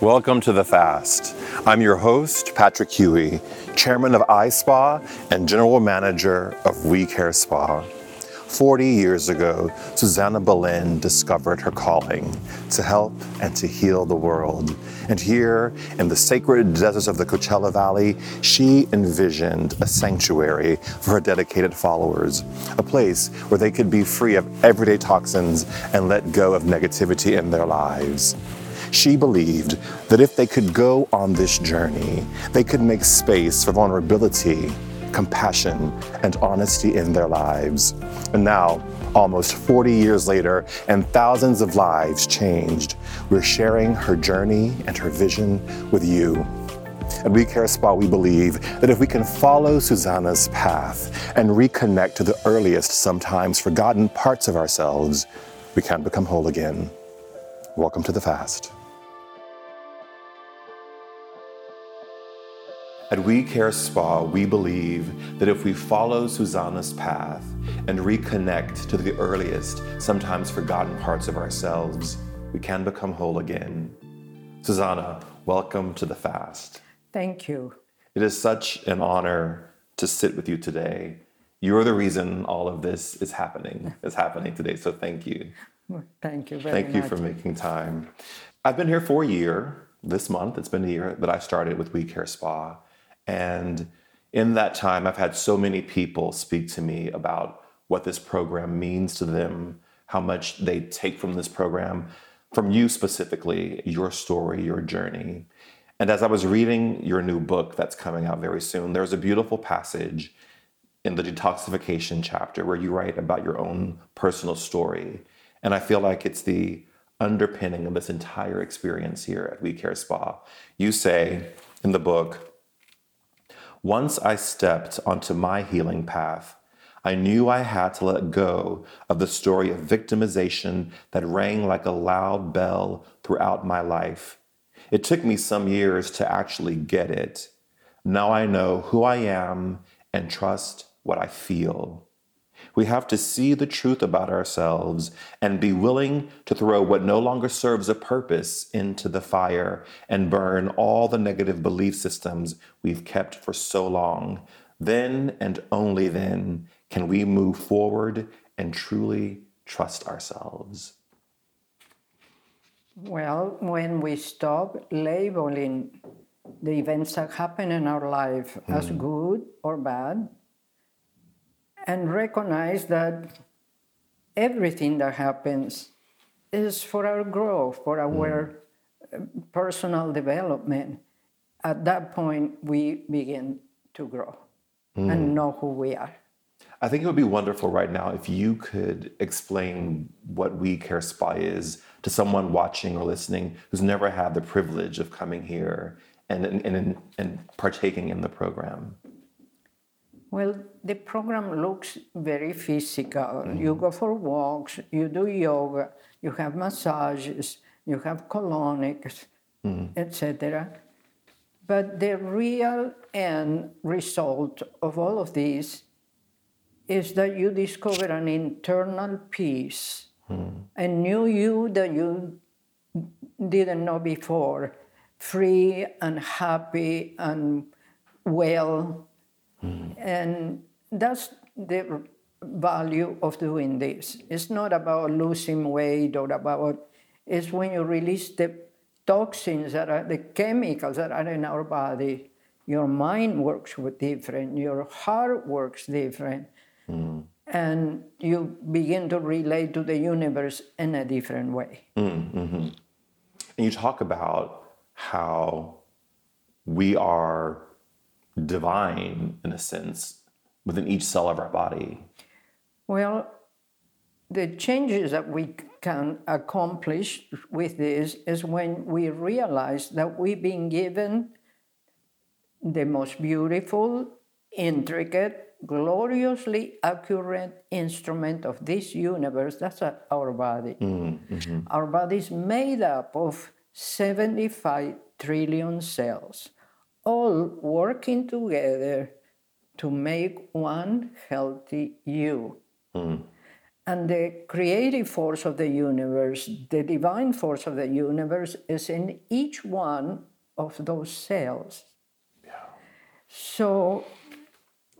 Welcome to The Fast. I'm your host, Patrick Huey, chairman of iSpa and general manager of We Care Spa. 40 years ago, Susana Belen discovered her calling to help and to heal the world. And here, in the sacred deserts of the Coachella Valley, she envisioned a sanctuary for her dedicated followers, a place where they could be free of everyday toxins and let go of negativity in their lives. She believed that if they could go on this journey, they could make space for vulnerability compassion, and honesty in their lives. And now, almost 40 years later, and thousands of lives changed, we're sharing her journey and her vision with you. At We Care Spa, we believe that if we can follow Susana's path and reconnect to the earliest, sometimes forgotten parts of ourselves, we can become whole again. Welcome to the fast. At We Care Spa, we believe that if we follow Susana's path and reconnect to the earliest, sometimes forgotten parts of ourselves, we can become whole again. Susana, welcome to the fast. Thank you. It is such an honor to sit with you today. You're the reason all of this is happening, is happening today. So thank you. Thank you very much. Thank you much. for making time. I've been here for a year. This month, it's been a year that I started with We Care Spa. And in that time, I've had so many people speak to me about what this program means to them, how much they take from this program, from you specifically, your story, your journey. And as I was reading your new book that's coming out very soon, there's a beautiful passage in the detoxification chapter where you write about your own personal story. And I feel like it's the underpinning of this entire experience here at We Care Spa. You say in the book, once I stepped onto my healing path, I knew I had to let go of the story of victimization that rang like a loud bell throughout my life. It took me some years to actually get it. Now I know who I am and trust what I feel. We have to see the truth about ourselves and be willing to throw what no longer serves a purpose into the fire and burn all the negative belief systems we've kept for so long. Then and only then can we move forward and truly trust ourselves. Well, when we stop labeling the events that happen in our life as hmm. good or bad, and recognize that everything that happens is for our growth, for our uh, personal development. At that point, we begin to grow and know who we are. I think it would be wonderful right now if you could explain what We Care Spa is to someone watching or listening who's never had the privilege of coming here and, and, and, and partaking in the program. Well, the program looks very physical. Mm-hmm. You go for walks, you do yoga, you have massages, you have colonics, mm-hmm. etc. But the real end result of all of this is that you discover an internal peace, mm-hmm. a new you that you didn't know before, free and happy and well. And that's the value of doing this. It's not about losing weight or about, it's when you release the toxins that are the chemicals that are in our body. Your mind works different, your heart works different, mm. and you begin to relate to the universe in a different way. Mm-hmm. And you talk about how we are divine in a sense within each cell of our body. Well, the changes that we can accomplish with this is when we realize that we've been given the most beautiful, intricate, gloriously accurate instrument of this universe. That's our body. Mm, mm-hmm. Our body is made up of 75 trillion cells, all working together to make one healthy you. Hmm. And the creative force of the universe, the divine force of the universe, is in each one of those cells. Yeah. So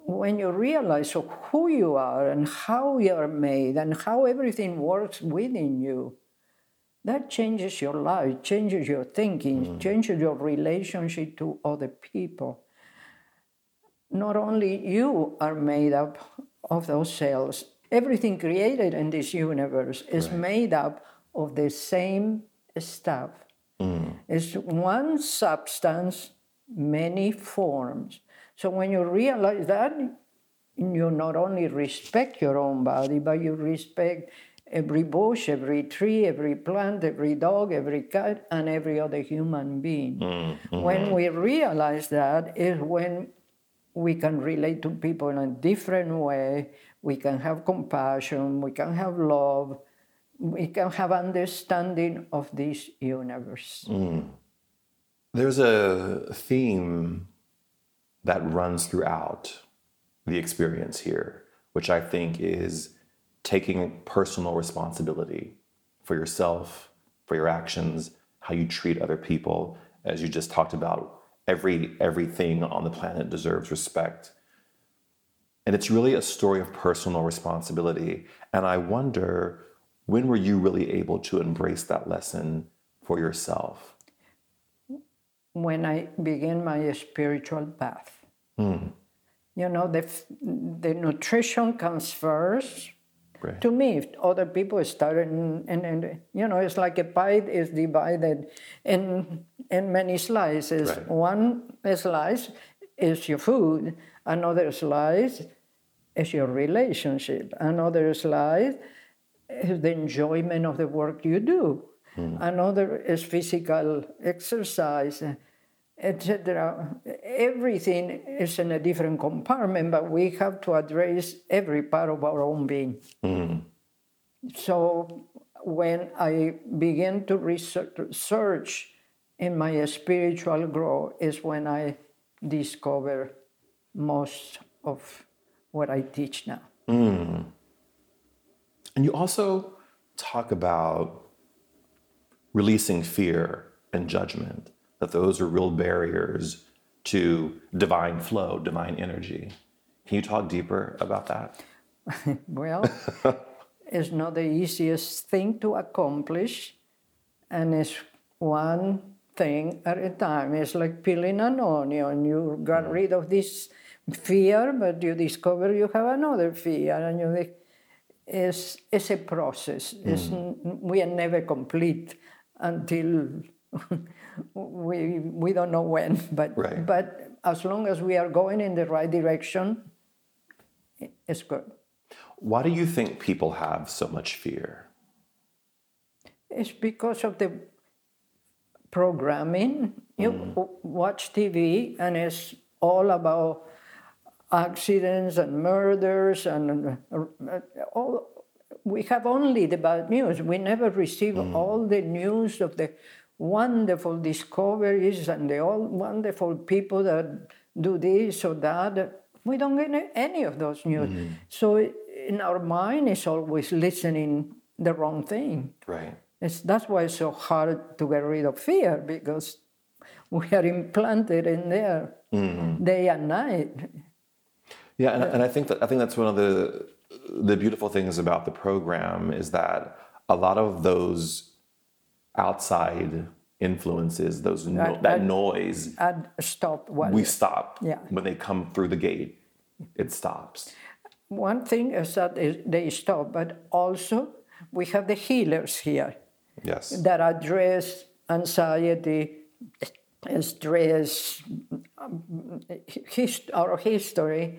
when you realize who you are and how you are made and how everything works within you, that changes your life, changes your thinking, mm. changes your relationship to other people. Not only you are made up of those cells, everything created in this universe is made up of the same stuff. Mm. It's one substance, many forms. So when you realize that, you not only respect your own body, but you respect every bush, every tree, every plant, every dog, every cat, and every other human being. Mm-hmm. When we realize that is when we can relate to people in a different way. We can have compassion, we can have love, we can have understanding of this universe. Mm. There's a theme that runs throughout the experience here, which I think is taking personal responsibility for yourself, for your actions, how you treat other people. As you just talked about, every everything on the planet deserves respect. And it's really a story of personal responsibility. And I wonder when were you really able to embrace that lesson for yourself? when I began my spiritual path. Hmm. You know, the, the nutrition comes first. Right. To me, if other people started, and, and, and, you know, it's like a pie is divided in, in many slices. Right. One slice is your food, another slice is your relationship, another slice is the enjoyment of the work you do. Hmm. Another is physical exercise, etc. Everything is in a different compartment, but we have to address every part of our own being. Mm-hmm. So when I began to research in my spiritual growth is when I discover most of what I teach now. Mm-hmm. And you also talk about releasing fear and judgment, that those are real barriers to divine flow, divine energy. Can you talk deeper about that? Well, it's not the easiest thing to accomplish, and it's one thing at a time. It's like peeling an onion. You got mm. rid of this fear, but you discover you have another fear, and you. think It's, it's a process. It's, mm. we are never complete until we, we don't know when. But, Right. but as long as we are going in the right direction, it's good. Why do you think people have so much fear? It's because of the programming. You w- watch TV and it's all about accidents and murders and uh, all. We have only the bad news. We never receive all the news of the wonderful discoveries and the all wonderful people that do this or that. We don't get any of those news. Mm-hmm. So in our mind, it's always listening the wrong thing. Right. It's, that's why it's so hard to get rid of fear because we are implanted in there mm-hmm. day and night. Yeah, and, and I think that I think that's one of the the beautiful things about the program is that a lot of those outside influences, those no, Right, that right. noise, And stop what we stop Yeah. when they come through the gate. It stops. one thing is that they stop, but also we have the healers here Yes. that address anxiety, stress, um, his, our history.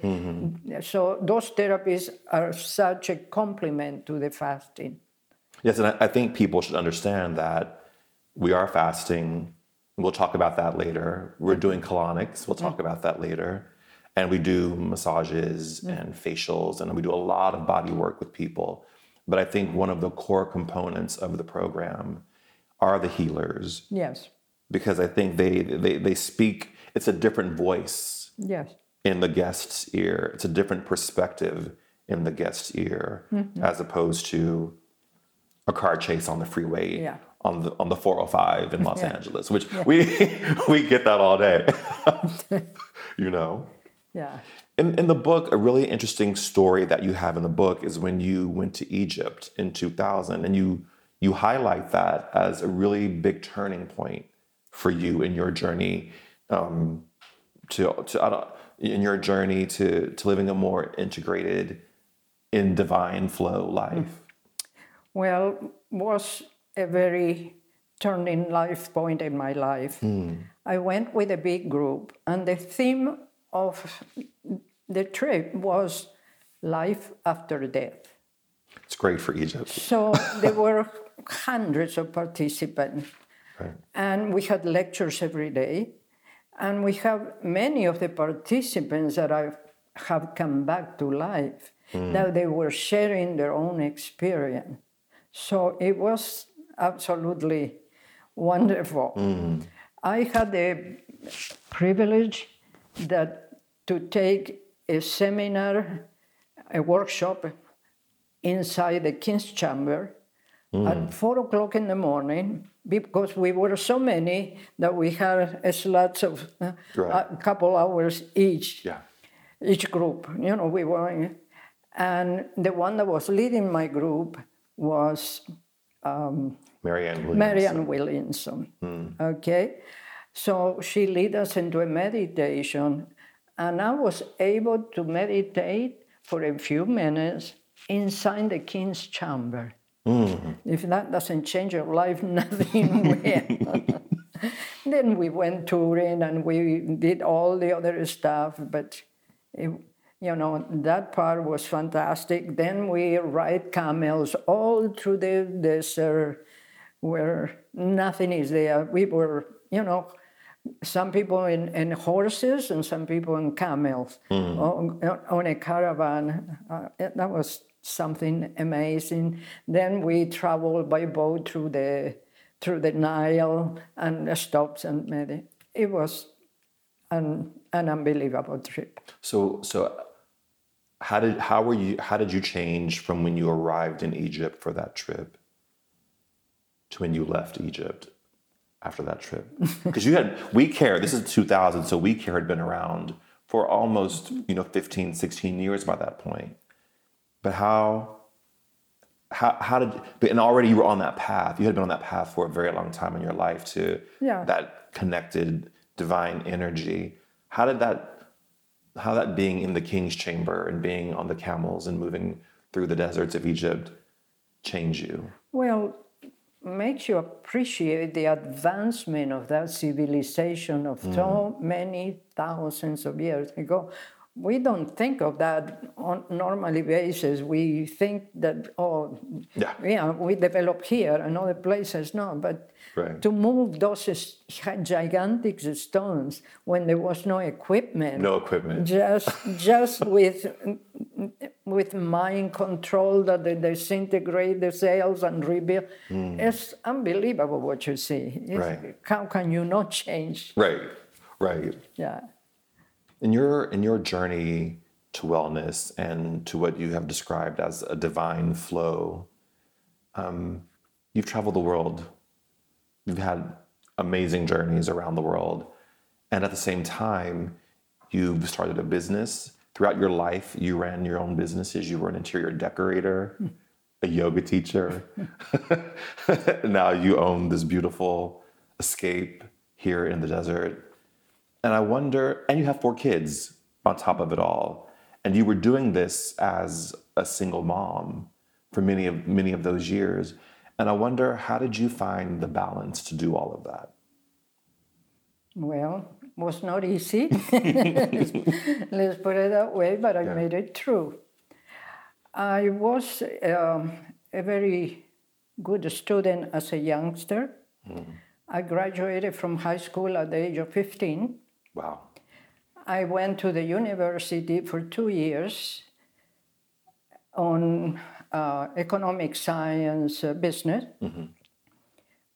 So those therapies are such a complement to the fasting. Yes, and I, I think people should understand that we are fasting. We'll talk about that later. We're mm-hmm. doing colonics. We'll talk mm. about that later. And we do massages mm. and facials, and we do a lot of body work with people. But I think one of the core components of the program are the healers, Yes, because I think they, they, they speak, it's a different voice yes. in the guest's ear. It's a different perspective in the guest's ear mm-hmm. as opposed to a car chase on the freeway Yeah. on the on the 405 in Los Yeah. Angeles, which we we get that all day. you know. Yeah. In, in the book, a really interesting story that you have in the book is when you went to Egypt in 2000, and you you highlight that as a really big turning point for you in your journey um, to to I don't, in your journey to to living a more integrated, in divine flow life. Well, was a very turning life point in my life. Hmm. I went with a big group, and the theme of the trip was life after death. It's great for Egypt. So there were hundreds of participants, Right. and we had lectures every day. And we have many of the participants that I have come back to life. Hmm. Now they were sharing their own experience. So it was absolutely wonderful. I had the privilege that to take a seminar, a workshop inside the King's Chamber at four o'clock in the morning because we were so many that we had a slots of uh, Right. a couple hours each Yeah. each group. You know, we were, and the one that was leading my group was Marianne Williams. Marianne Williamson. Hmm. Okay, so she led us into a meditation, and I was able to meditate for a few minutes inside the king's chamber. Hmm. If that doesn't change your life, nothing will. then we went touring and we did all the other stuff, but it, you know that part was fantastic. Then we ride camels all through the desert where nothing is there. We were, you know, some people in, in horses and some people in camels on, on a caravan. Uh, that was something amazing. Then we traveled by boat through the through the Nile and stops and made it was an, an unbelievable trip. So so how did how were you how did you change from when you arrived in Egypt for that trip to when you left Egypt after that trip? Because you had We Care, this is 2000, so We Care had been around for almost, you know, 15, 16 years by that point. But how how, how did but and already you were on that path you had been on that path for a very long time in your life to Yeah. that connected divine energy how did that how that being in the king's chamber and being on the camels and moving through the deserts of Egypt change you Well, makes you appreciate the advancement of that civilization of mm. so many thousands of years ago. We don't think of that on normally basis. We think that oh, Yeah. yeah, we develop here and other places. No, but Right. to move those gigantic stones when there was no equipment, no equipment just just with with mind control that they disintegrate the cells and rebuild. Hmm. It's unbelievable what you see. It's- Right. How can you not change? right right Yeah. In your in your journey to wellness and to what you have described as a divine flow um, you've traveled the world. You've had amazing journeys around the world. And at the same time you've started a business. Throughout your life you ran your own businesses. You were an interior decorator a yoga teacher. Now you own this beautiful escape here in the desert and I wonder, and you have four kids on top of it all, and you were doing this as a single mom for many of many of those years. And I wonder, how did you find the balance to do all of that? Well, was not easy. Let's put it that way, but I made it through. I was um, a very good student as a youngster. I graduated from high school at the age of 15. Wow. I went to the university for two years on uh, economic science uh, business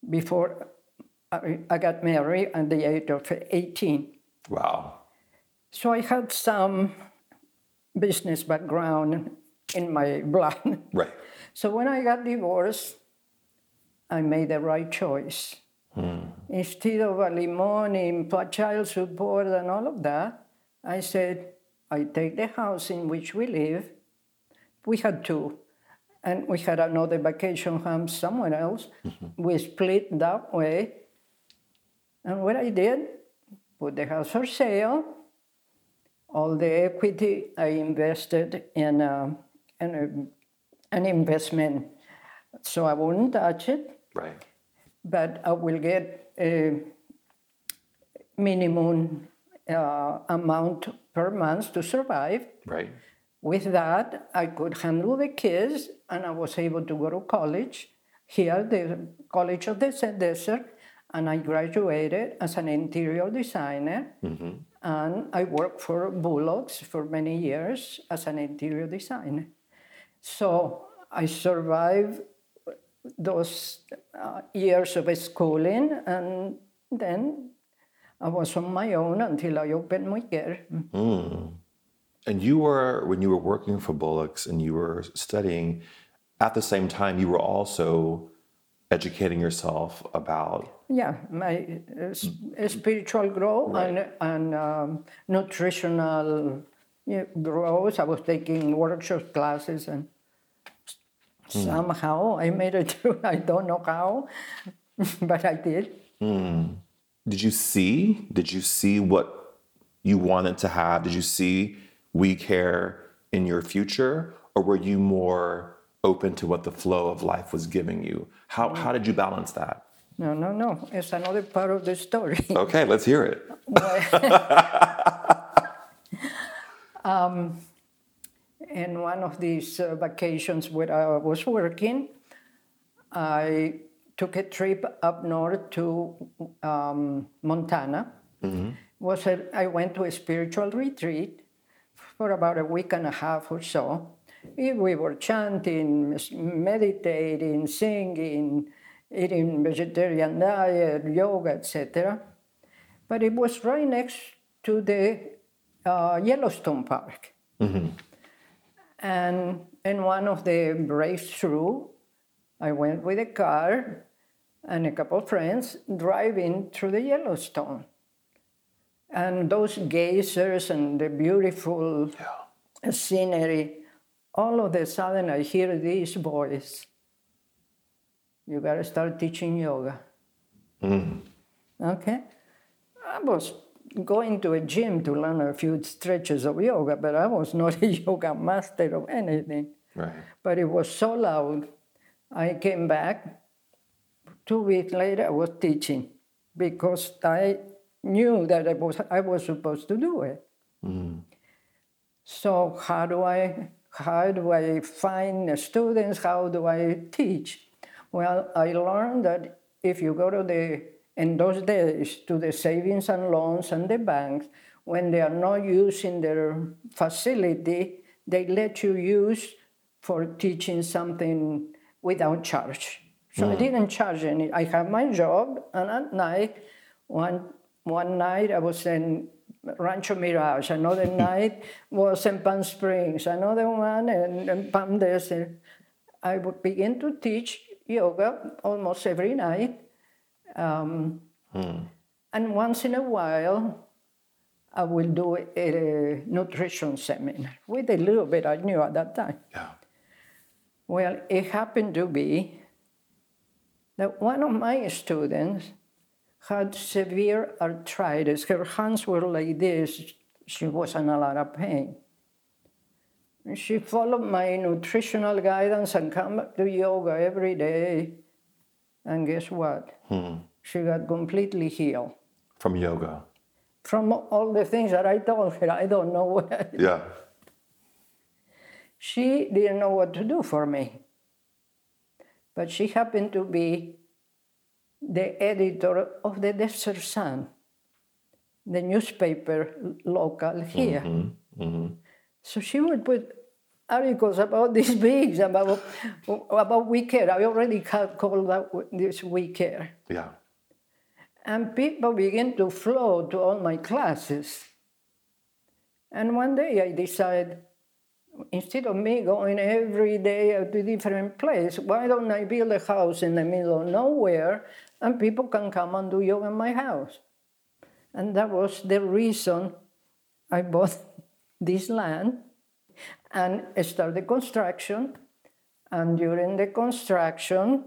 before I, I got married at the age of 18. Wow. So I had some business background in my blood. Right. So when I got divorced, I made the right choice. Instead of alimony, child support, and all of that, I said, I take the house in which we live. We had two, and we had another vacation home somewhere else. Mm-hmm. We split that way. And what I did, put the house for sale. All the equity I invested in, a, in a, an investment, so I wouldn't touch it Right. but I will get a minimum uh, amount per month to survive. Right. With that, I could handle the kids, and I was able to go to college here, the College of the Desert, and I graduated as an interior designer. And I worked for Bullocks for many years as an interior designer. So I survived those uh, years of schooling, and then I was on my own until I opened my care. And you were, when you were working for Bullocks and you were studying, at the same time, you were also educating yourself about. Yeah, my uh, spiritual growth and, and um, nutritional growth. I was taking workshop classes, and Mm. somehow I made it through. I don't know how, but I did. Mm. Did you see? Did you see what you wanted to have? Did you see We Care in your future? Or were you more open to what the flow of life was giving you? How, how did you balance that? No, no, no. It's another part of the story. Okay, let's hear it. Um, in one of these uh, vacations where I was working, I took a trip up north to um, Montana. Was a, I went to a spiritual retreat for about a week and a half or so. We were chanting, meditating, singing, eating vegetarian diet, yoga, etc. But it was right next to the uh, Yellowstone Park. And in one of the breaks through, I went with a car and a couple of friends driving through the Yellowstone. And those geysers and the beautiful scenery, all of a sudden I hear this voice. You gotta start teaching yoga. Mm-hmm. Okay? I was going to a gym to learn a few stretches of yoga, but I was not a yoga master of anything. Right. But it was so loud. I came back. Two weeks later, I was teaching because I knew that I was, I was supposed to do it. Mm. So how do I how do I find the students? How do I teach? Well, I learned that if you go to the in those days to the savings and loans and the banks, when they are not using their facility, they let you use for teaching something without charge. So I mm. didn't charge any. I had my job, and at night, one one night I was in Rancho Mirage, another night was in Palm Springs, another one in, in Palm Desert. I would begin to teach yoga almost every night. Um, And once in a while, I will do a, a nutrition seminar with a little bit I knew at that time. Yeah. Well, it happened to be that one of my students had severe arthritis. Her hands were like this. She was in a lot of pain. She followed my nutritional guidance and come back to yoga every day. And guess what? Hmm. She got completely healed From yoga. from all the things that I told her. I don't know what. Yeah. She didn't know what to do for me. But she happened to be the editor of the Desert Sun, the newspaper local here. Mm-hmm. Mm-hmm. So she would put articles about these bigs, about, about We Care. I already called that this We Care. Yeah. And people began to flow to all my classes. And one day I decided instead of me going every day to a different place, why don't I build a house in the middle of nowhere and people can come and do yoga in my house? And that was the reason I bought this land and started construction. And during the construction,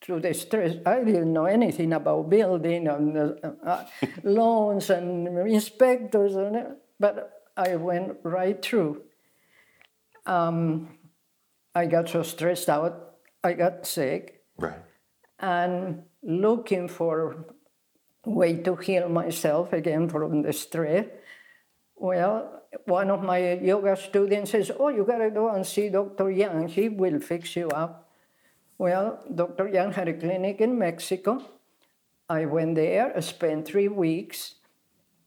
through the stress, I didn't know anything about building and uh, uh, loans and inspectors, and, but I went right through. Um, I got so stressed out, I got sick. Right. And looking for way to heal myself again from the stress. Well, one of my yoga students says, "Oh, you gotta go and see Dr. Young. He will fix you up." Well, Dr. Young had a clinic in Mexico. I went there, I spent three weeks,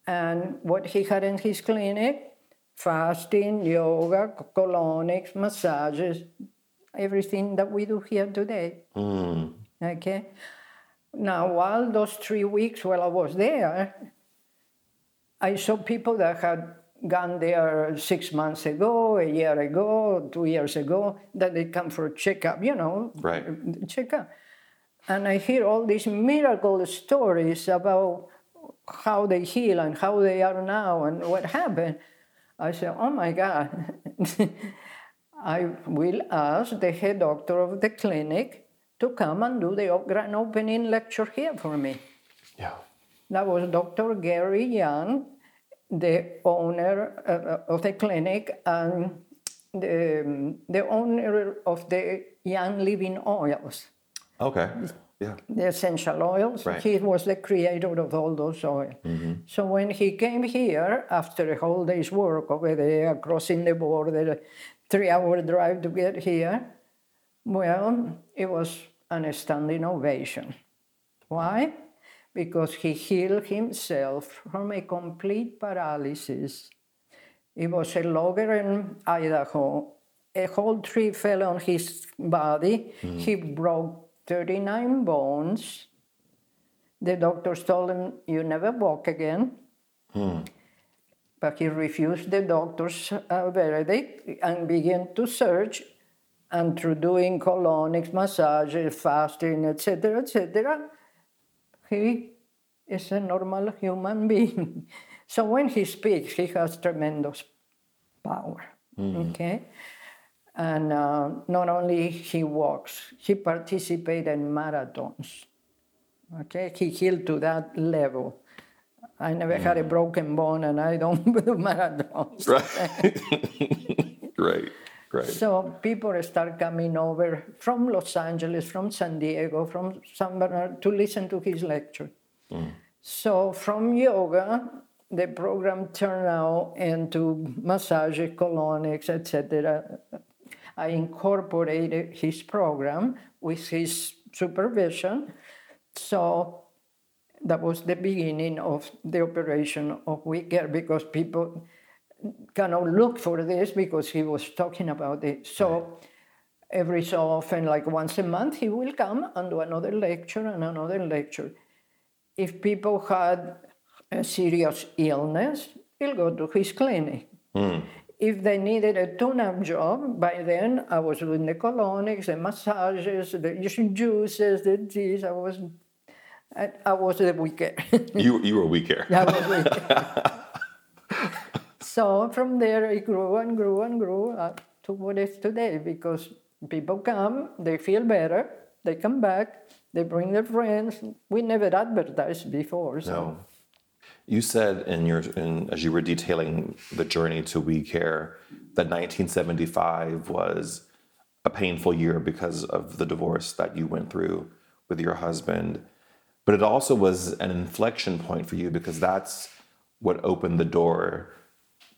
and what he had in his clinic fasting, yoga, colonics, massages, everything that we do here today. Mm. Okay? Now, while those three weeks while I was there, I saw people that had gone there six months ago, a year ago, two years ago, that they come for a checkup, you know, right. checkup. And I hear all these miracle stories about how they heal and how they are now and what happened. I said, oh my God, I will ask the head doctor of the clinic to come and do the grand opening lecture here for me. Yeah. That was Dr. Gary Young, the owner uh, of the clinic and the, the owner of the Young Living Oils. Okay. Yeah. The essential oils. Right. He was the creator of all those oils. So when he came here after a whole day's work over there, crossing the border, three hour drive to get here, well, it was an standing ovation. Why? Because he healed himself from a complete paralysis. He was a logger in Idaho. A whole tree fell on his body. He broke 39 bones. The doctors told him, You never walk again. But he refused the doctor's uh, verdict and began to search. And through doing colonics, massages, fasting, etc., etc., he is a normal human being. so when he speaks, he has tremendous power. Okay? And uh, not only he walks, he participated in marathons. Okay, he healed to that level. I never had a broken bone, and I don't do marathons. Right. great. So people start coming over from Los Angeles, from San Diego, from San Bernardino to listen to his lecture. Mm. So from yoga, the program turned out into massage, colonics, etc. I incorporated his program with his supervision. So that was the beginning of the operation of We Care because people cannot look for this because he was talking about it. So every so often, like once a month, he will come and do another lecture and another lecture. If people had a serious illness, he'll go to his clinic. Hmm. If they needed a tune-up job, by then I was doing the colonics, the massages, the juices, the this. I was, I, I was the wicked. You you were weak here. I was wicked. so from there it grew and grew and grew up to what is today because people come, they feel better, they come back, they bring their friends. We never advertised before. So. No. You said in your in, as you were detailing the journey to We Care that 1975 was a painful year because of the divorce that you went through with your husband, but it also was an inflection point for you because that's what opened the door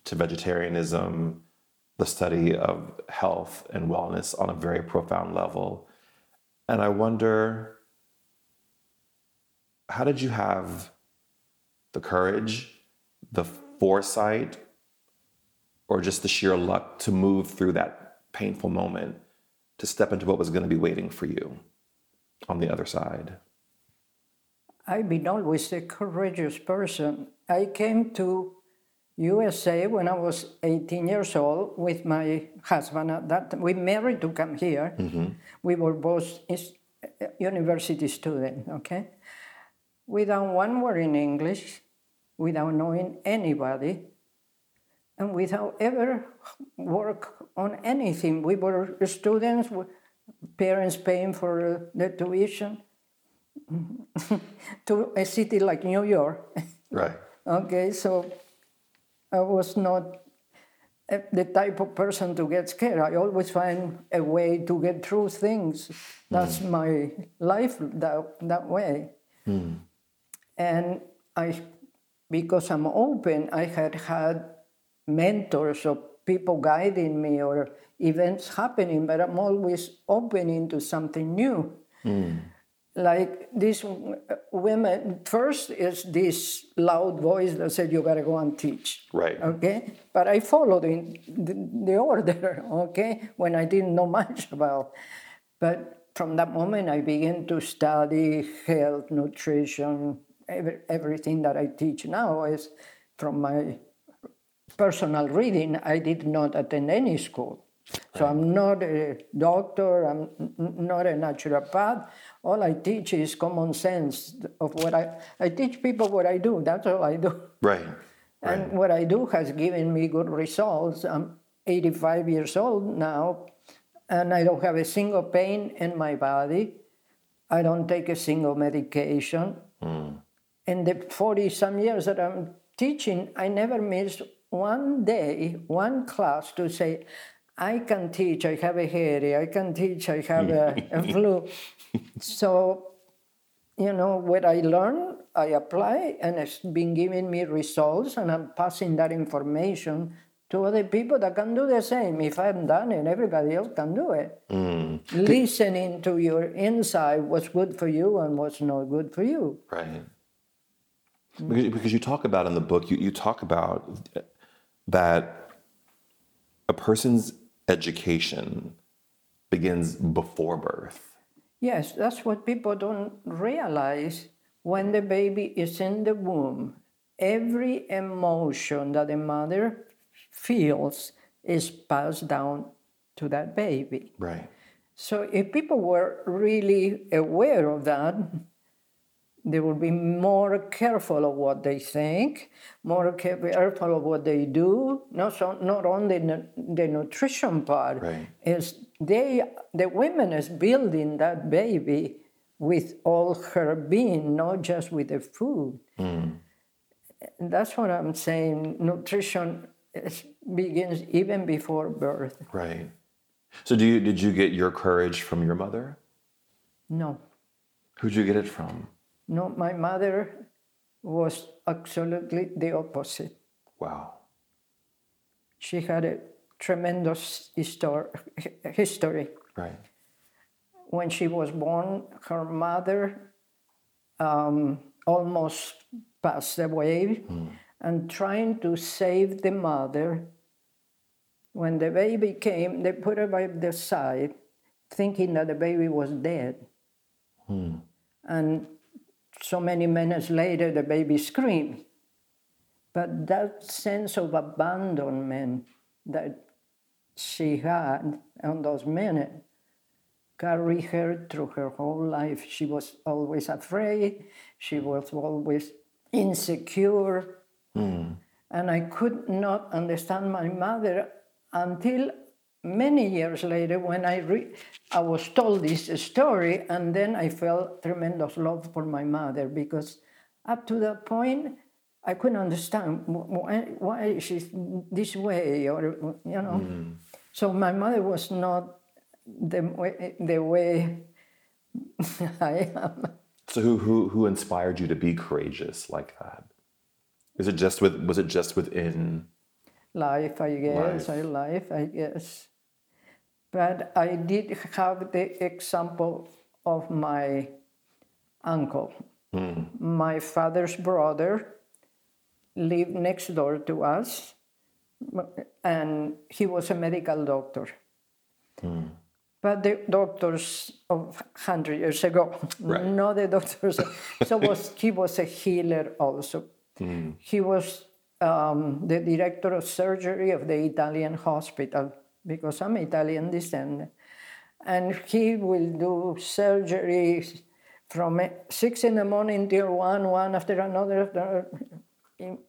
to vegetarianism, the study of health and wellness on a very profound level. And I wonder how did you have the courage, the foresight, or just the sheer luck to move through that painful moment to step into what was going to be waiting for you on the other side? I've been always a courageous person. I came to USA when I was 18 years old with my husband. At that time. we married to come here. Mm-hmm. We were both uh, university students. Okay, without one word in English, without knowing anybody, and without ever work on anything. We were students, with parents paying for uh, the tuition to a city like New York. Right. okay, so I was not uh, the type of person to get scared. I always find a way to get through things. That's mm. my life that, that way. Mm. And I, because I'm open, I had had mentors or people guiding me or events happening, but I'm always open into something new. Mm. Like these women, first is this loud voice that said, You gotta go and teach. Right. Okay? But I followed in the, the order, okay, when I didn't know much about. But from that moment, I began to study health, nutrition, every, everything that I teach now is from my personal reading. I did not attend any school. So I'm not a doctor, I'm not a naturopath. All I teach is common sense of what I, I teach people what I do. That's all I do. Right. And what I do has given me good results. I'm 85 years old now, and I don't have a single pain in my body. I don't take a single medication. Hmm. In the 40 some years that I'm teaching, I never missed one day, one class to say, I can teach, I have a headache, I can teach, I have a, a flu. So you know, what I learn, I apply, and it's been giving me results, and I'm passing that information to other people that can do the same. If I've done it, everybody else can do it. Mm. Listening to your inside, what's good for you and what's not good for you. Right. Because, because you talk about in the book, you, you talk about that a person's education begins before birth. Yes, that's what people don't realize. When the baby is in the womb, every emotion that the mother feels is passed down to that baby. Right. So if people were really aware of that, they will be more careful of what they think, more careful of what they do. Not so, not only the, the nutrition part Right. is they the women is building that baby with all her being, not just with the food. Hmm. And that's what I'm saying. Nutrition is, begins even before birth. Right. So do you did you get your courage from your mother? No. Who'd you get it from? No, my mother was absolutely the opposite. Wow. She had a tremendous histor- history. Right. When she was born, her mother um, almost passed away, and trying to save the mother, when the baby came, they put her by the side, thinking that the baby was dead. And so many minutes later, the baby screamed. But that sense of abandonment that she had on those minutes carried her through her whole life. She was always afraid, she was always insecure. Hmm. And I could not understand my mother until many years later when I, re- I was told this story, and then I felt tremendous love for my mother because up to that point, I couldn't understand why, why she's this way, or you know. Mm-hmm. So my mother was not the way, the way I am. So who who who inspired you to be courageous like that? Is it just with was it just within life, I guess, Life. I life, I guess. But I did have the example of my uncle. Hmm. My father's brother lived next door to us, and he was a medical doctor. Hmm. But the doctors of hundred years ago, Right. not the doctors. so was he was a healer also. Hmm. He was um, the director of surgery of the Italian hospital because I'm Italian descent. And he will do surgery from six in the morning till one, one after another.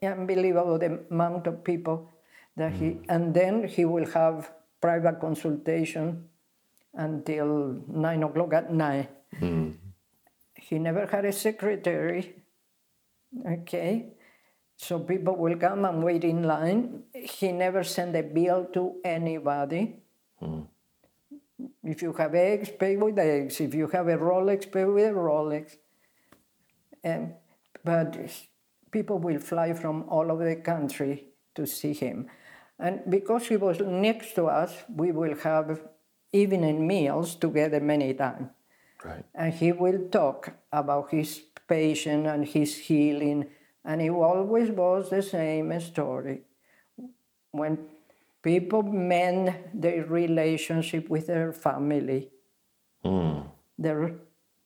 Unbelievable the amount of people that he, mm. and then he will have private consultation until nine o'clock at night. Mm. He never had a secretary. Okay. So people will come and wait in line. He never sent a bill to anybody. Mm. If you have eggs, pay with eggs. If you have a Rolex, pay with a Rolex. Um, but people will fly from all over the country to see him. And because he was next to us, we will have evening meals together many times. Right. And he will talk about his patient and his healing. And it always was the same story. When people mend their relationship with their family, mm. their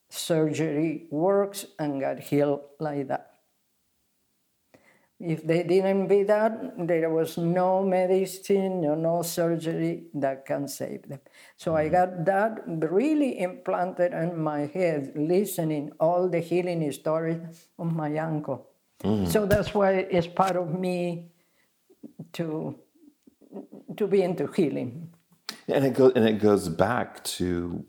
surgery works and got healed like that. If they didn't be that, there was no medicine or no surgery that can save them. So I mm-hmm. got that really implanted in my head, listening all the healing stories of my uncle. Mm. So that's why it's part of me to to be into healing. And it goes and it goes back to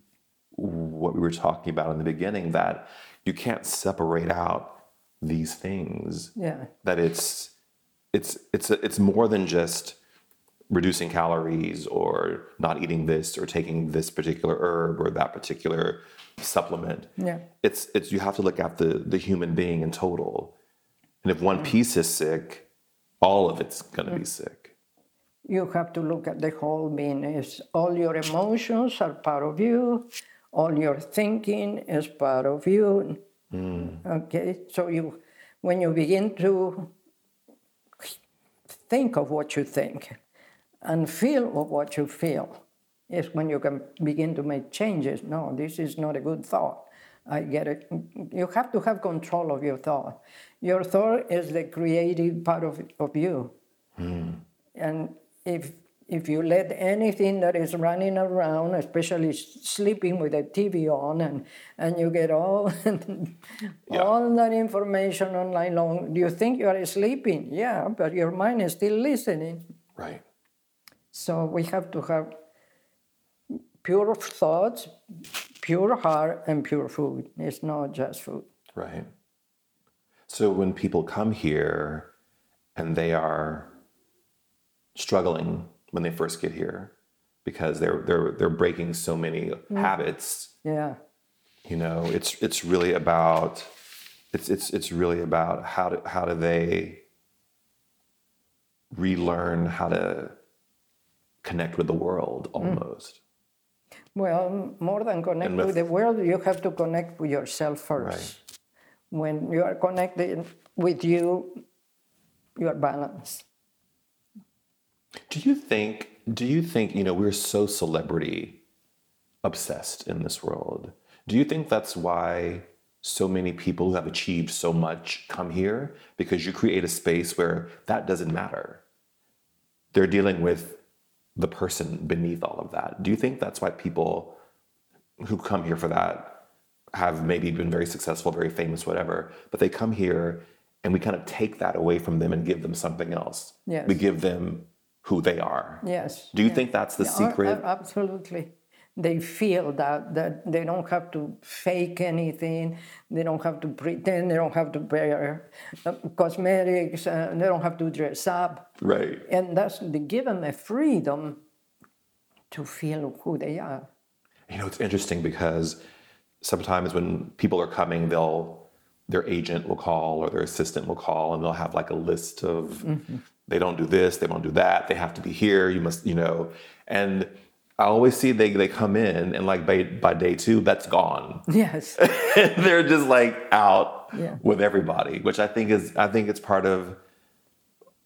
what we were talking about in the beginning that you can't separate out these things. Yeah. That it's it's it's it's more than just reducing calories or not eating this or taking this particular herb or that particular supplement. Yeah. It's it's you have to look at the the human being in total. And if one piece is sick, all of it's going to be sick. You have to look at the whole being. All your emotions are part of you. All your thinking is part of you Mm. Okay, so you, when you begin to think of what you think and feel of what you feel, is when you can begin to make changes. No, this is not a good thought. I get it. You have to have control of your thought. Your thought is the creative part of, of you. Mm. And if if you let anything that is running around, especially sleeping with the TV on, and, and you get all, yeah. all that information online long, do you think you are sleeping? Yeah, but your mind is still listening. Right. So we have to have pure thoughts, pure heart, and pure food. It's not just food. Right. So when people come here and they are struggling when they first get here because they're they're they're breaking so many mm. habits. Yeah. You know, it's it's really about it's it's it's really about how do how do they relearn how to connect with the world mm. almost. Mm. Well, more than connect with, with, the world, you have to connect with yourself first. Right. When you are connected with you, you are balanced. Do you think do you think, you know, we're so celebrity obsessed in this world? Do you think that's why so many people who have achieved so much come here? Because you create a space where that doesn't matter. They're dealing with the person beneath all of that. Do you think that's why people who come here for that have maybe been very successful, very famous, whatever, but they come here and we kind of take that away from them and give them something else. Yes. We give them who they are. Yes. Do you yeah. think that's the yeah, oh, secret? Absolutely. They feel that that they don't have to fake anything. They don't have to pretend. They don't have to wear uh, cosmetics. Uh, they don't have to dress up. Right. And that's they give them a freedom to feel who they are. You know, it's interesting because sometimes when people are coming, they'll their agent will call or their assistant will call and they'll have like a list of mm-hmm they don't do this, they don't do that, they have to be here, you must, you know. And I always see they they come in and like by, by day two, that's gone. Yes. They're just like out yeah. with everybody, which I think is I think it's part of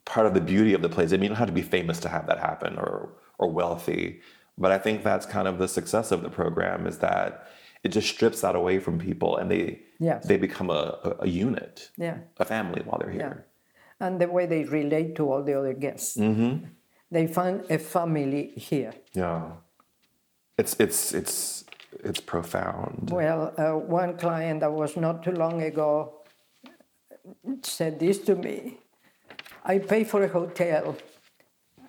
part of the beauty of the place. I mean, you don't have to be famous to have that happen or or wealthy. But I think that's kind of the success of the program is that it just strips that away from people and they yes. they become a, a, a unit, yeah. a family while they're here. Yeah. and the way they relate to all the other guests. Mm-hmm. They find a family here. Yeah. It's it's it's it's profound. Well, uh, one client that was not too long ago said this to me I pay for a hotel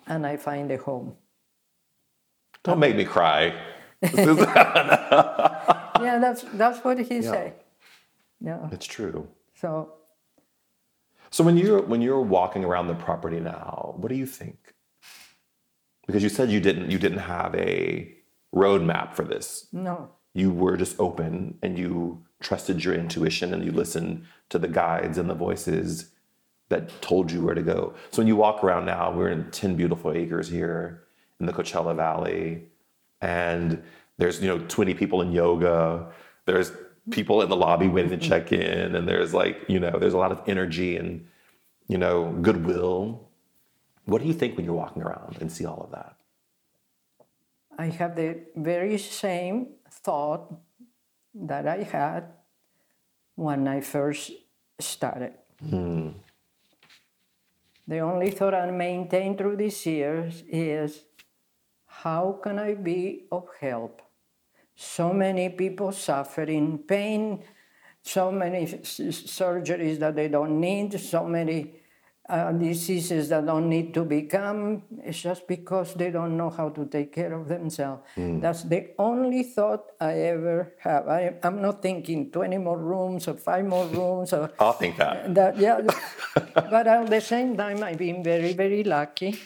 and I find a home. Don't make me cry. Yeah, that's, that's what he said. Yeah. it's true. So, So when you're when you're walking around the property now, what do you think? Because you said you didn't you didn't have a roadmap for this. no. You were just open and you trusted your intuition and you listened to the guides and the voices that told you where to go. So when you walk around now, we're in 10 beautiful acres here in the Coachella Valley and there's you know 20 people in yoga. There's people in the lobby waiting to mm-hmm. check in and there's like, you know, there's a lot of energy and you know, goodwill. What do you think when you're walking around and see all of that? I have the very same thought that I had when I first started. Hmm. The only thought I maintain through these years is how can I be of help? So many people suffering pain, so many surgeries that they don't need, so many uh, diseases that don't need to become. It's just because they don't know how to take care of themselves. That's the only thought I ever have. I, I'm not thinking 20 more rooms or five more rooms or I'll think that. that, yeah. but at the same time, I've been very, very lucky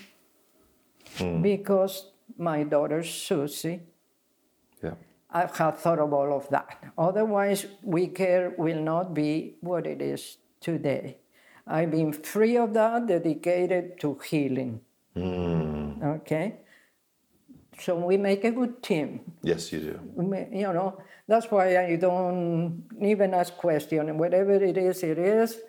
because my daughter Susie, Yeah. I've had thought of all of that. Otherwise, We Care will not be what it is today. I've been free of that, dedicated to healing. Hmm. Okay? So we make a good team. Yes, you do. You know, that's why I don't even ask questions. Whatever it is, it is.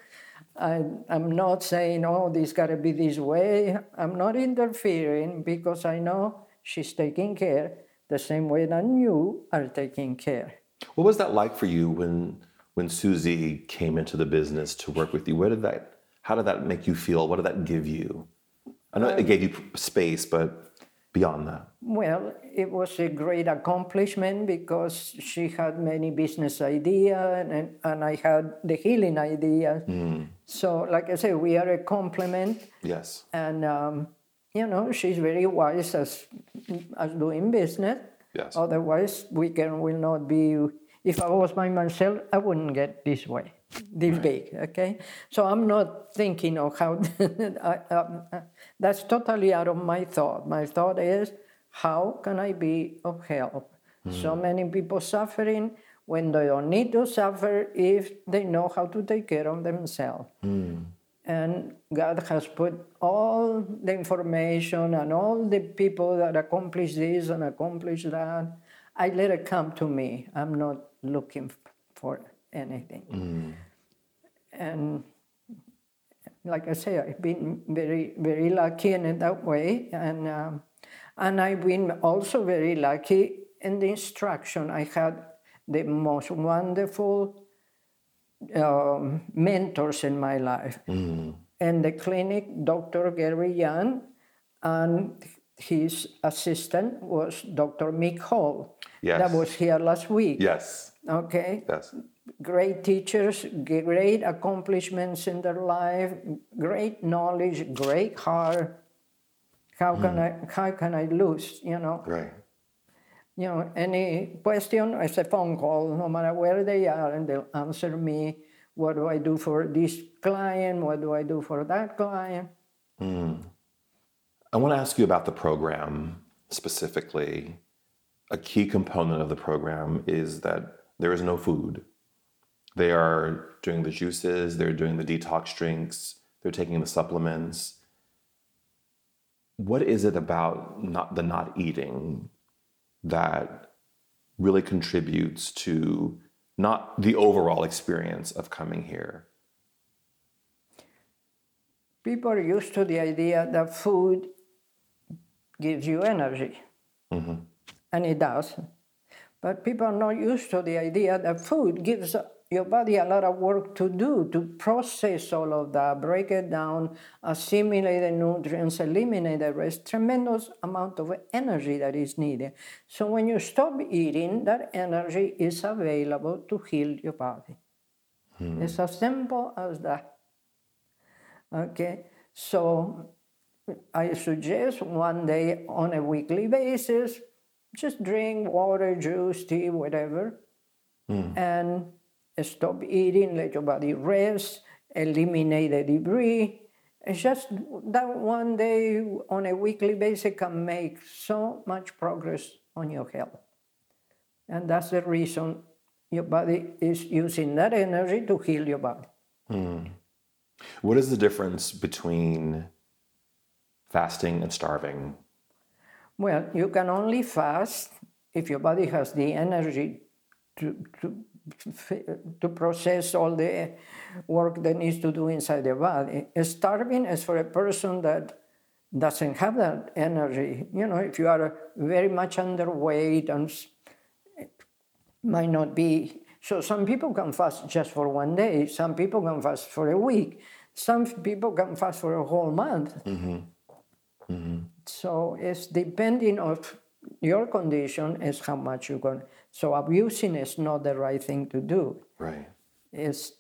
I, I'm not saying, oh, this got to be this way. I'm not interfering because I know she's taking care the same way that you are taking care. What was that like for you when when Susie came into the business to work with you? Where did that how did that make you feel? What did that give you? I know it gave you space, but beyond that. Well, it was a great accomplishment because she had many business ideas and, and I had the healing idea. So, like I said, we are a complement. Yes. And, um, you know, she's very wise as, as doing business. Yes. Otherwise, we can will not be. If I was by myself, I wouldn't get this way, this big. Okay, so I'm not thinking of how. I, um, that's totally out of my thought. My thought is, how can I be of help? So many people suffering when they don't need to suffer if they know how to take care of themselves. And God has put all the information and all the people that accomplish this and accomplish that. I let it come to me. I'm not looking for anything. And like I say, I've been very, very lucky in that way. And, um, and I've been also very lucky in the instruction. I had the most wonderful um, mentors in my life. In the clinic, Dr. Gary Young, and his assistant was Dr. Mick Hall. Yes. That was here last week. Yes. Okay. Yes. Great teachers, great accomplishments in their life, great knowledge, great heart. How can hmm. I how can I lose? You know, Right. you know, any question, it's a phone call, no matter where they are, and they'll answer me. What do I do for this client? What do I do for that client? Hmm. I want to ask you about the program specifically. A key component of the program is that there is no food. They are doing the juices, they're doing the detox drinks, they're taking the supplements. What is it about not the not eating that really contributes to not the overall experience of coming here? People are used to the idea that food gives you energy, mm-hmm. and it does. But people are not used to the idea that food gives your body a lot of work to do to process all of that, break it down, assimilate the nutrients, eliminate the rest. Tremendous amount of energy that is needed. So when you stop eating, that energy is available to heal your body. Hmm. It's as simple as that. Okay, so I suggest one day on a weekly basis, just drink water, juice, tea, whatever, mm. and stop eating, let your body rest, eliminate the debris. It's just that one day on a weekly basis can make so much progress on your health. And that's the reason your body is using that energy to heal your body. Mm. What is the difference between fasting and starving? Well, you can only fast if your body has the energy to, to, to process all the work that needs to do inside the body. Starving is for a person that doesn't have that energy. You know, if you are very much underweight and might not be. So some people can fast just for one day. Some people can fast for a week. Some people can fast for a whole month. Mm-hmm. Mm-hmm. So it's depending of your condition is how much you're going. So abusing is not the right thing to do. Right. It's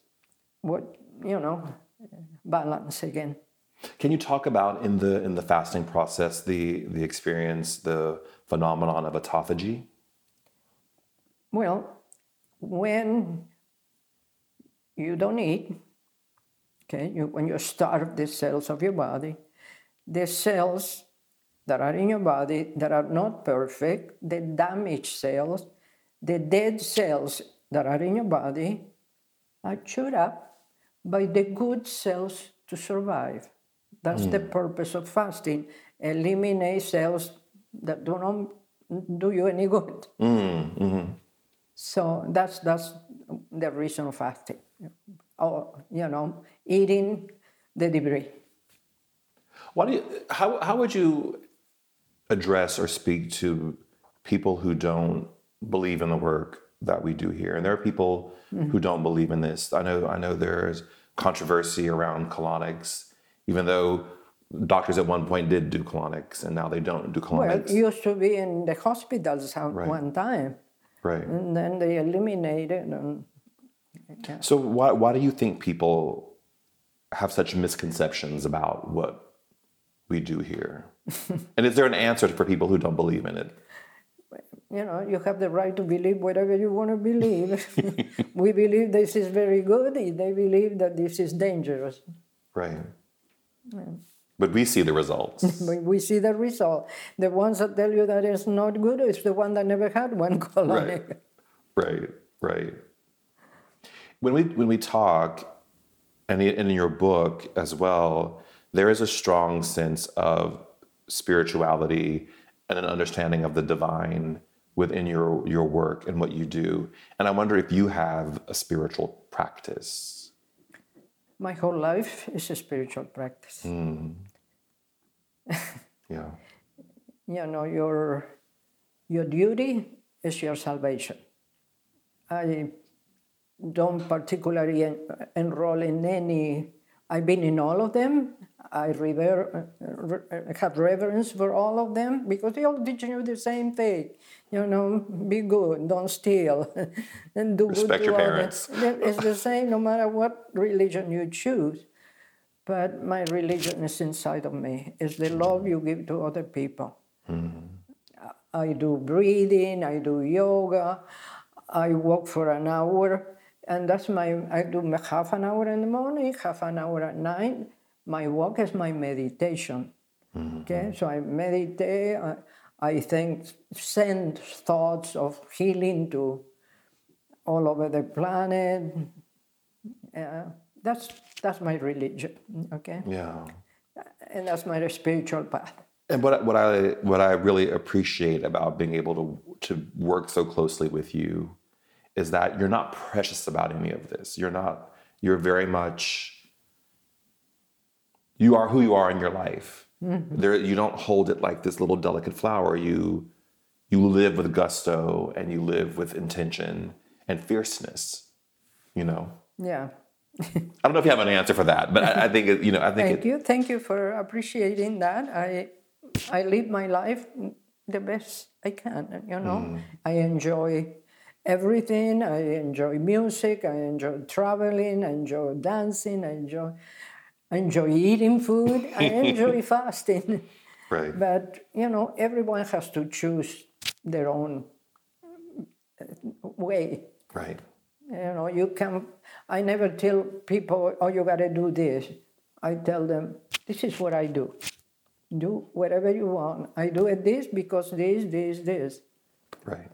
what you know, balance again. Can you talk about in the in the fasting process the the experience, the phenomenon of autophagy? Well, when you don't eat, okay, you, when you starve the cells of your body, the cells that are in your body that are not perfect, the damaged cells, the dead cells that are in your body are chewed up by the good cells to survive. That's mm. the purpose of fasting. Eliminate cells that do not do you any good. Mm. Mm-hmm. So that's that's the reason of fasting. Or you know, eating the debris. Why do you, how, how would you address or speak to people who don't believe in the work that we do here? And there are people mm-hmm. who don't believe in this. I know, I know there's controversy around colonics, even though doctors at one point did do colonics and now they don't do colonics. Well, it used to be in the hospitals at right. one time. Right. And then they eliminated and yeah. So why why do you think people have such misconceptions about what we do here? and is there an answer for people who don't believe in it? You know, you have the right to believe whatever you want to believe. we believe this is very good, they believe that this is dangerous. Right. Yeah. But we see the results. we see the result. The ones that tell you that it's not good is the one that never had one colony. Right, right, right. When we when we talk, and in your book as well, there is a strong sense of spirituality and an understanding of the divine within your your work and what you do. And I wonder if you have a spiritual practice. My whole life is a spiritual practice. Mm. yeah. You know, your your duty is your salvation. I don't particularly en- enroll in any. I've been in all of them. I rever- uh, have reverence for all of them because they all teach you the same thing. You know, be good, don't steal, and do Respect good your parents. it's the same no matter what religion you choose. But my religion is inside of me. It's the love you give to other people. Mm-hmm. I do breathing, I do yoga, I walk for an hour, and that's my, I do half an hour in the morning, half an hour at night, my walk is my meditation. Mm-hmm. Okay, so I meditate. I, I think send thoughts of healing to all over the planet. Uh, that's that's my religion. Okay. Yeah. And that's my spiritual path. And what what I what I really appreciate about being able to to work so closely with you is that you're not precious about any of this. You're not. You're very much you are who you are in your life. Mm-hmm. There, you don't hold it like this little delicate flower. You you live with gusto and you live with intention and fierceness. you know? Yeah. I don't know if you have an answer for that, but I, I think it, you know, I think Thank it, you. Thank you for appreciating that. I I live my life the best I can. You know, Mm. I enjoy everything. I enjoy music. I enjoy traveling. I enjoy dancing. I enjoy I enjoy eating food. I enjoy fasting. right. But you know, everyone has to choose their own uh, way. Right. You know, you can. I never tell people, "Oh, you got to do this." I tell them, "This is what I do. Do whatever you want. I do it this because this, this, this." Right.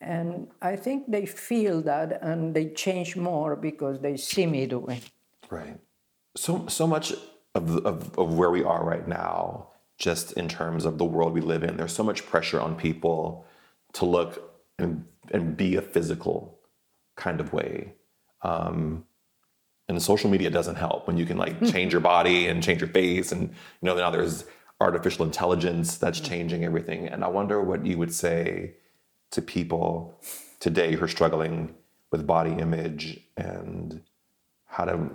And I think they feel that, and they change more because they see me doing. Right. So so much of, of of where we are right now, just in terms of the world we live in, there's so much pressure on people to look and and be a physical kind of way. Um, and social media doesn't help when you can like change your body and change your face, and you know now there's artificial intelligence that's changing everything. And I wonder what you would say to people today who are struggling with body image and how to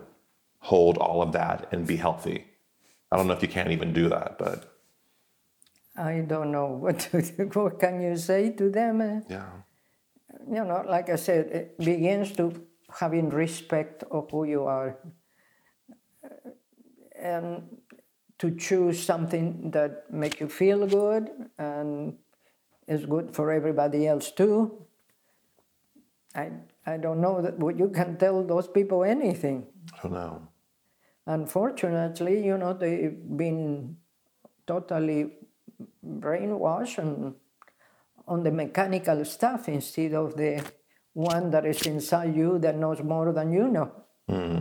hold all of that and be healthy. I don't know if you can't even do that, but I don't know what to, what can you say to them. eh? yeah, you know, like I said, it begins to having respect of who you are and to choose something that make you feel good and is good for everybody else too. I, I don't know that you can tell those people anything. I don't know. Unfortunately, you know, they've been totally brainwashed and on the mechanical stuff instead of the one that is inside you that knows more than you know. Hmm.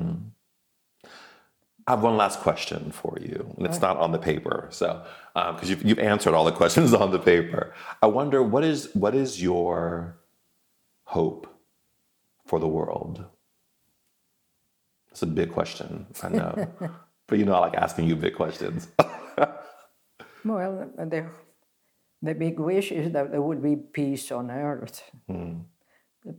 I have one last question for you, and it's not on the paper. So, um, because you've, you've answered all the questions on the paper, I wonder what is what is your hope for the world? It's a big question, I know, but you know I like asking you big questions. Well, the, the big wish is that there would be peace on earth. Hmm.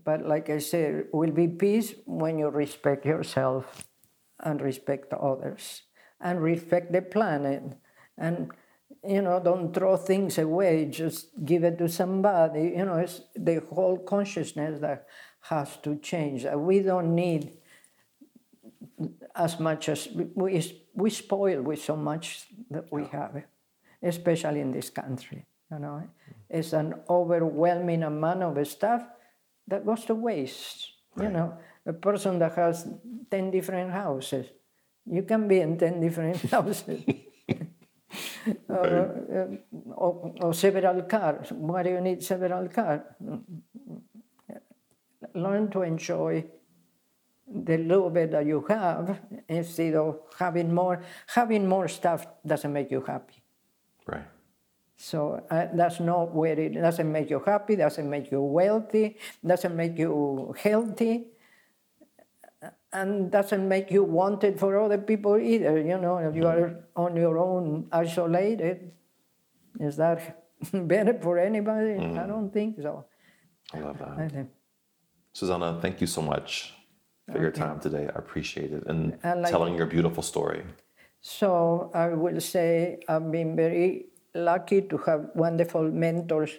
But like I said, will be peace when you respect yourself and respect others and respect the planet. And, you know, don't throw things away, just give it to somebody. You know, it's the whole consciousness that has to change. We don't need as much as we, we spoil with so much that we have, especially in this country. You know, it's an overwhelming amount of stuff that goes to waste. You know, a person that has ten different houses, you can be in ten different houses. or, uh, or, or several cars. Why do you need several cars? Learn to enjoy the little bit that you have instead of having more. Having more stuff doesn't make you happy. right. So uh, that's not where it doesn't make you happy, doesn't make you wealthy, doesn't make you healthy, and doesn't make you wanted for other people either. You know, if you are on your own, isolated, is that better for anybody? I mm. don't think so. I love that. I. Susana, thank you so much for your time today. I appreciate it and And like- telling your beautiful story. So I will say I've been very lucky to have wonderful mentors,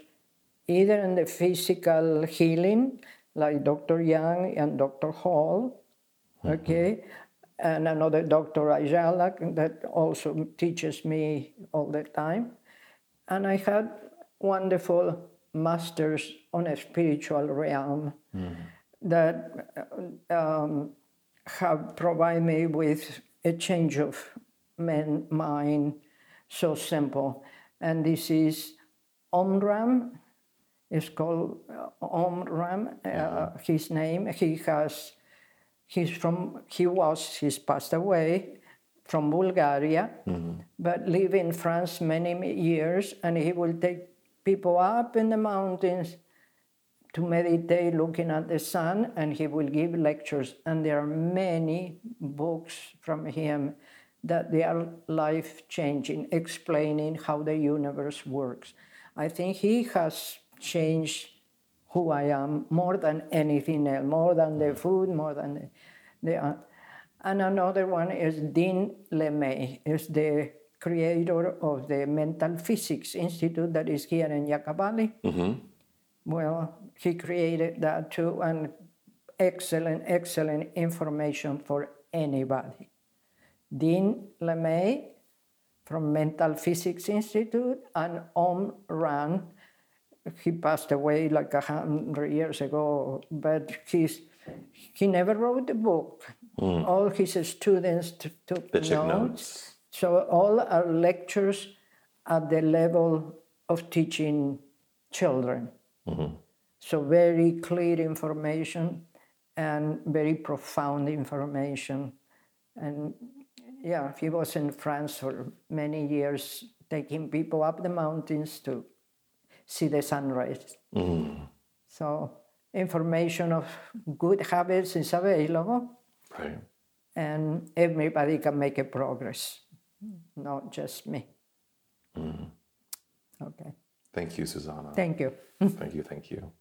either in the physical healing, like Dr. Young and Dr. Hall, okay, and another Dr. Ayala that also teaches me all the time. And I had wonderful masters on a spiritual realm that um, have provided me with a change of man, mind so simple. And this is Omraam, it's called uh, Omraam, uh, his name. He has, he's from, he was, he's passed away from Bulgaria, mm-hmm. but lived in France many many years, and he will take people up in the mountains to meditate looking at the sun and he will give lectures. And there are many books from him that they are life changing explaining how the universe works. I think he has changed who I am more than anything else, more than the mm-hmm. food, more than the. The uh, and another one is Dean LeMay, is the creator of the Mental Physics Institute that is here in Yucca Valley. Well, he created that too, and excellent, excellent information for anybody. Dean LeMay from Mental Physics Institute and Om Ran. He passed away like a hundred years ago, but he's, he never wrote a book. Hmm. All his students t- took They notes. So all our lectures at the level of teaching children. Mm-hmm. So very clear information and very profound information. And yeah, he was in France for many years, taking people up the mountains to see the sunrise. Mm-hmm. So information of good habits is available, Right. and everybody can make a progress, not just me. Mm-hmm. Okay, Thank you, Susana. thank you. Thank you. Thank you.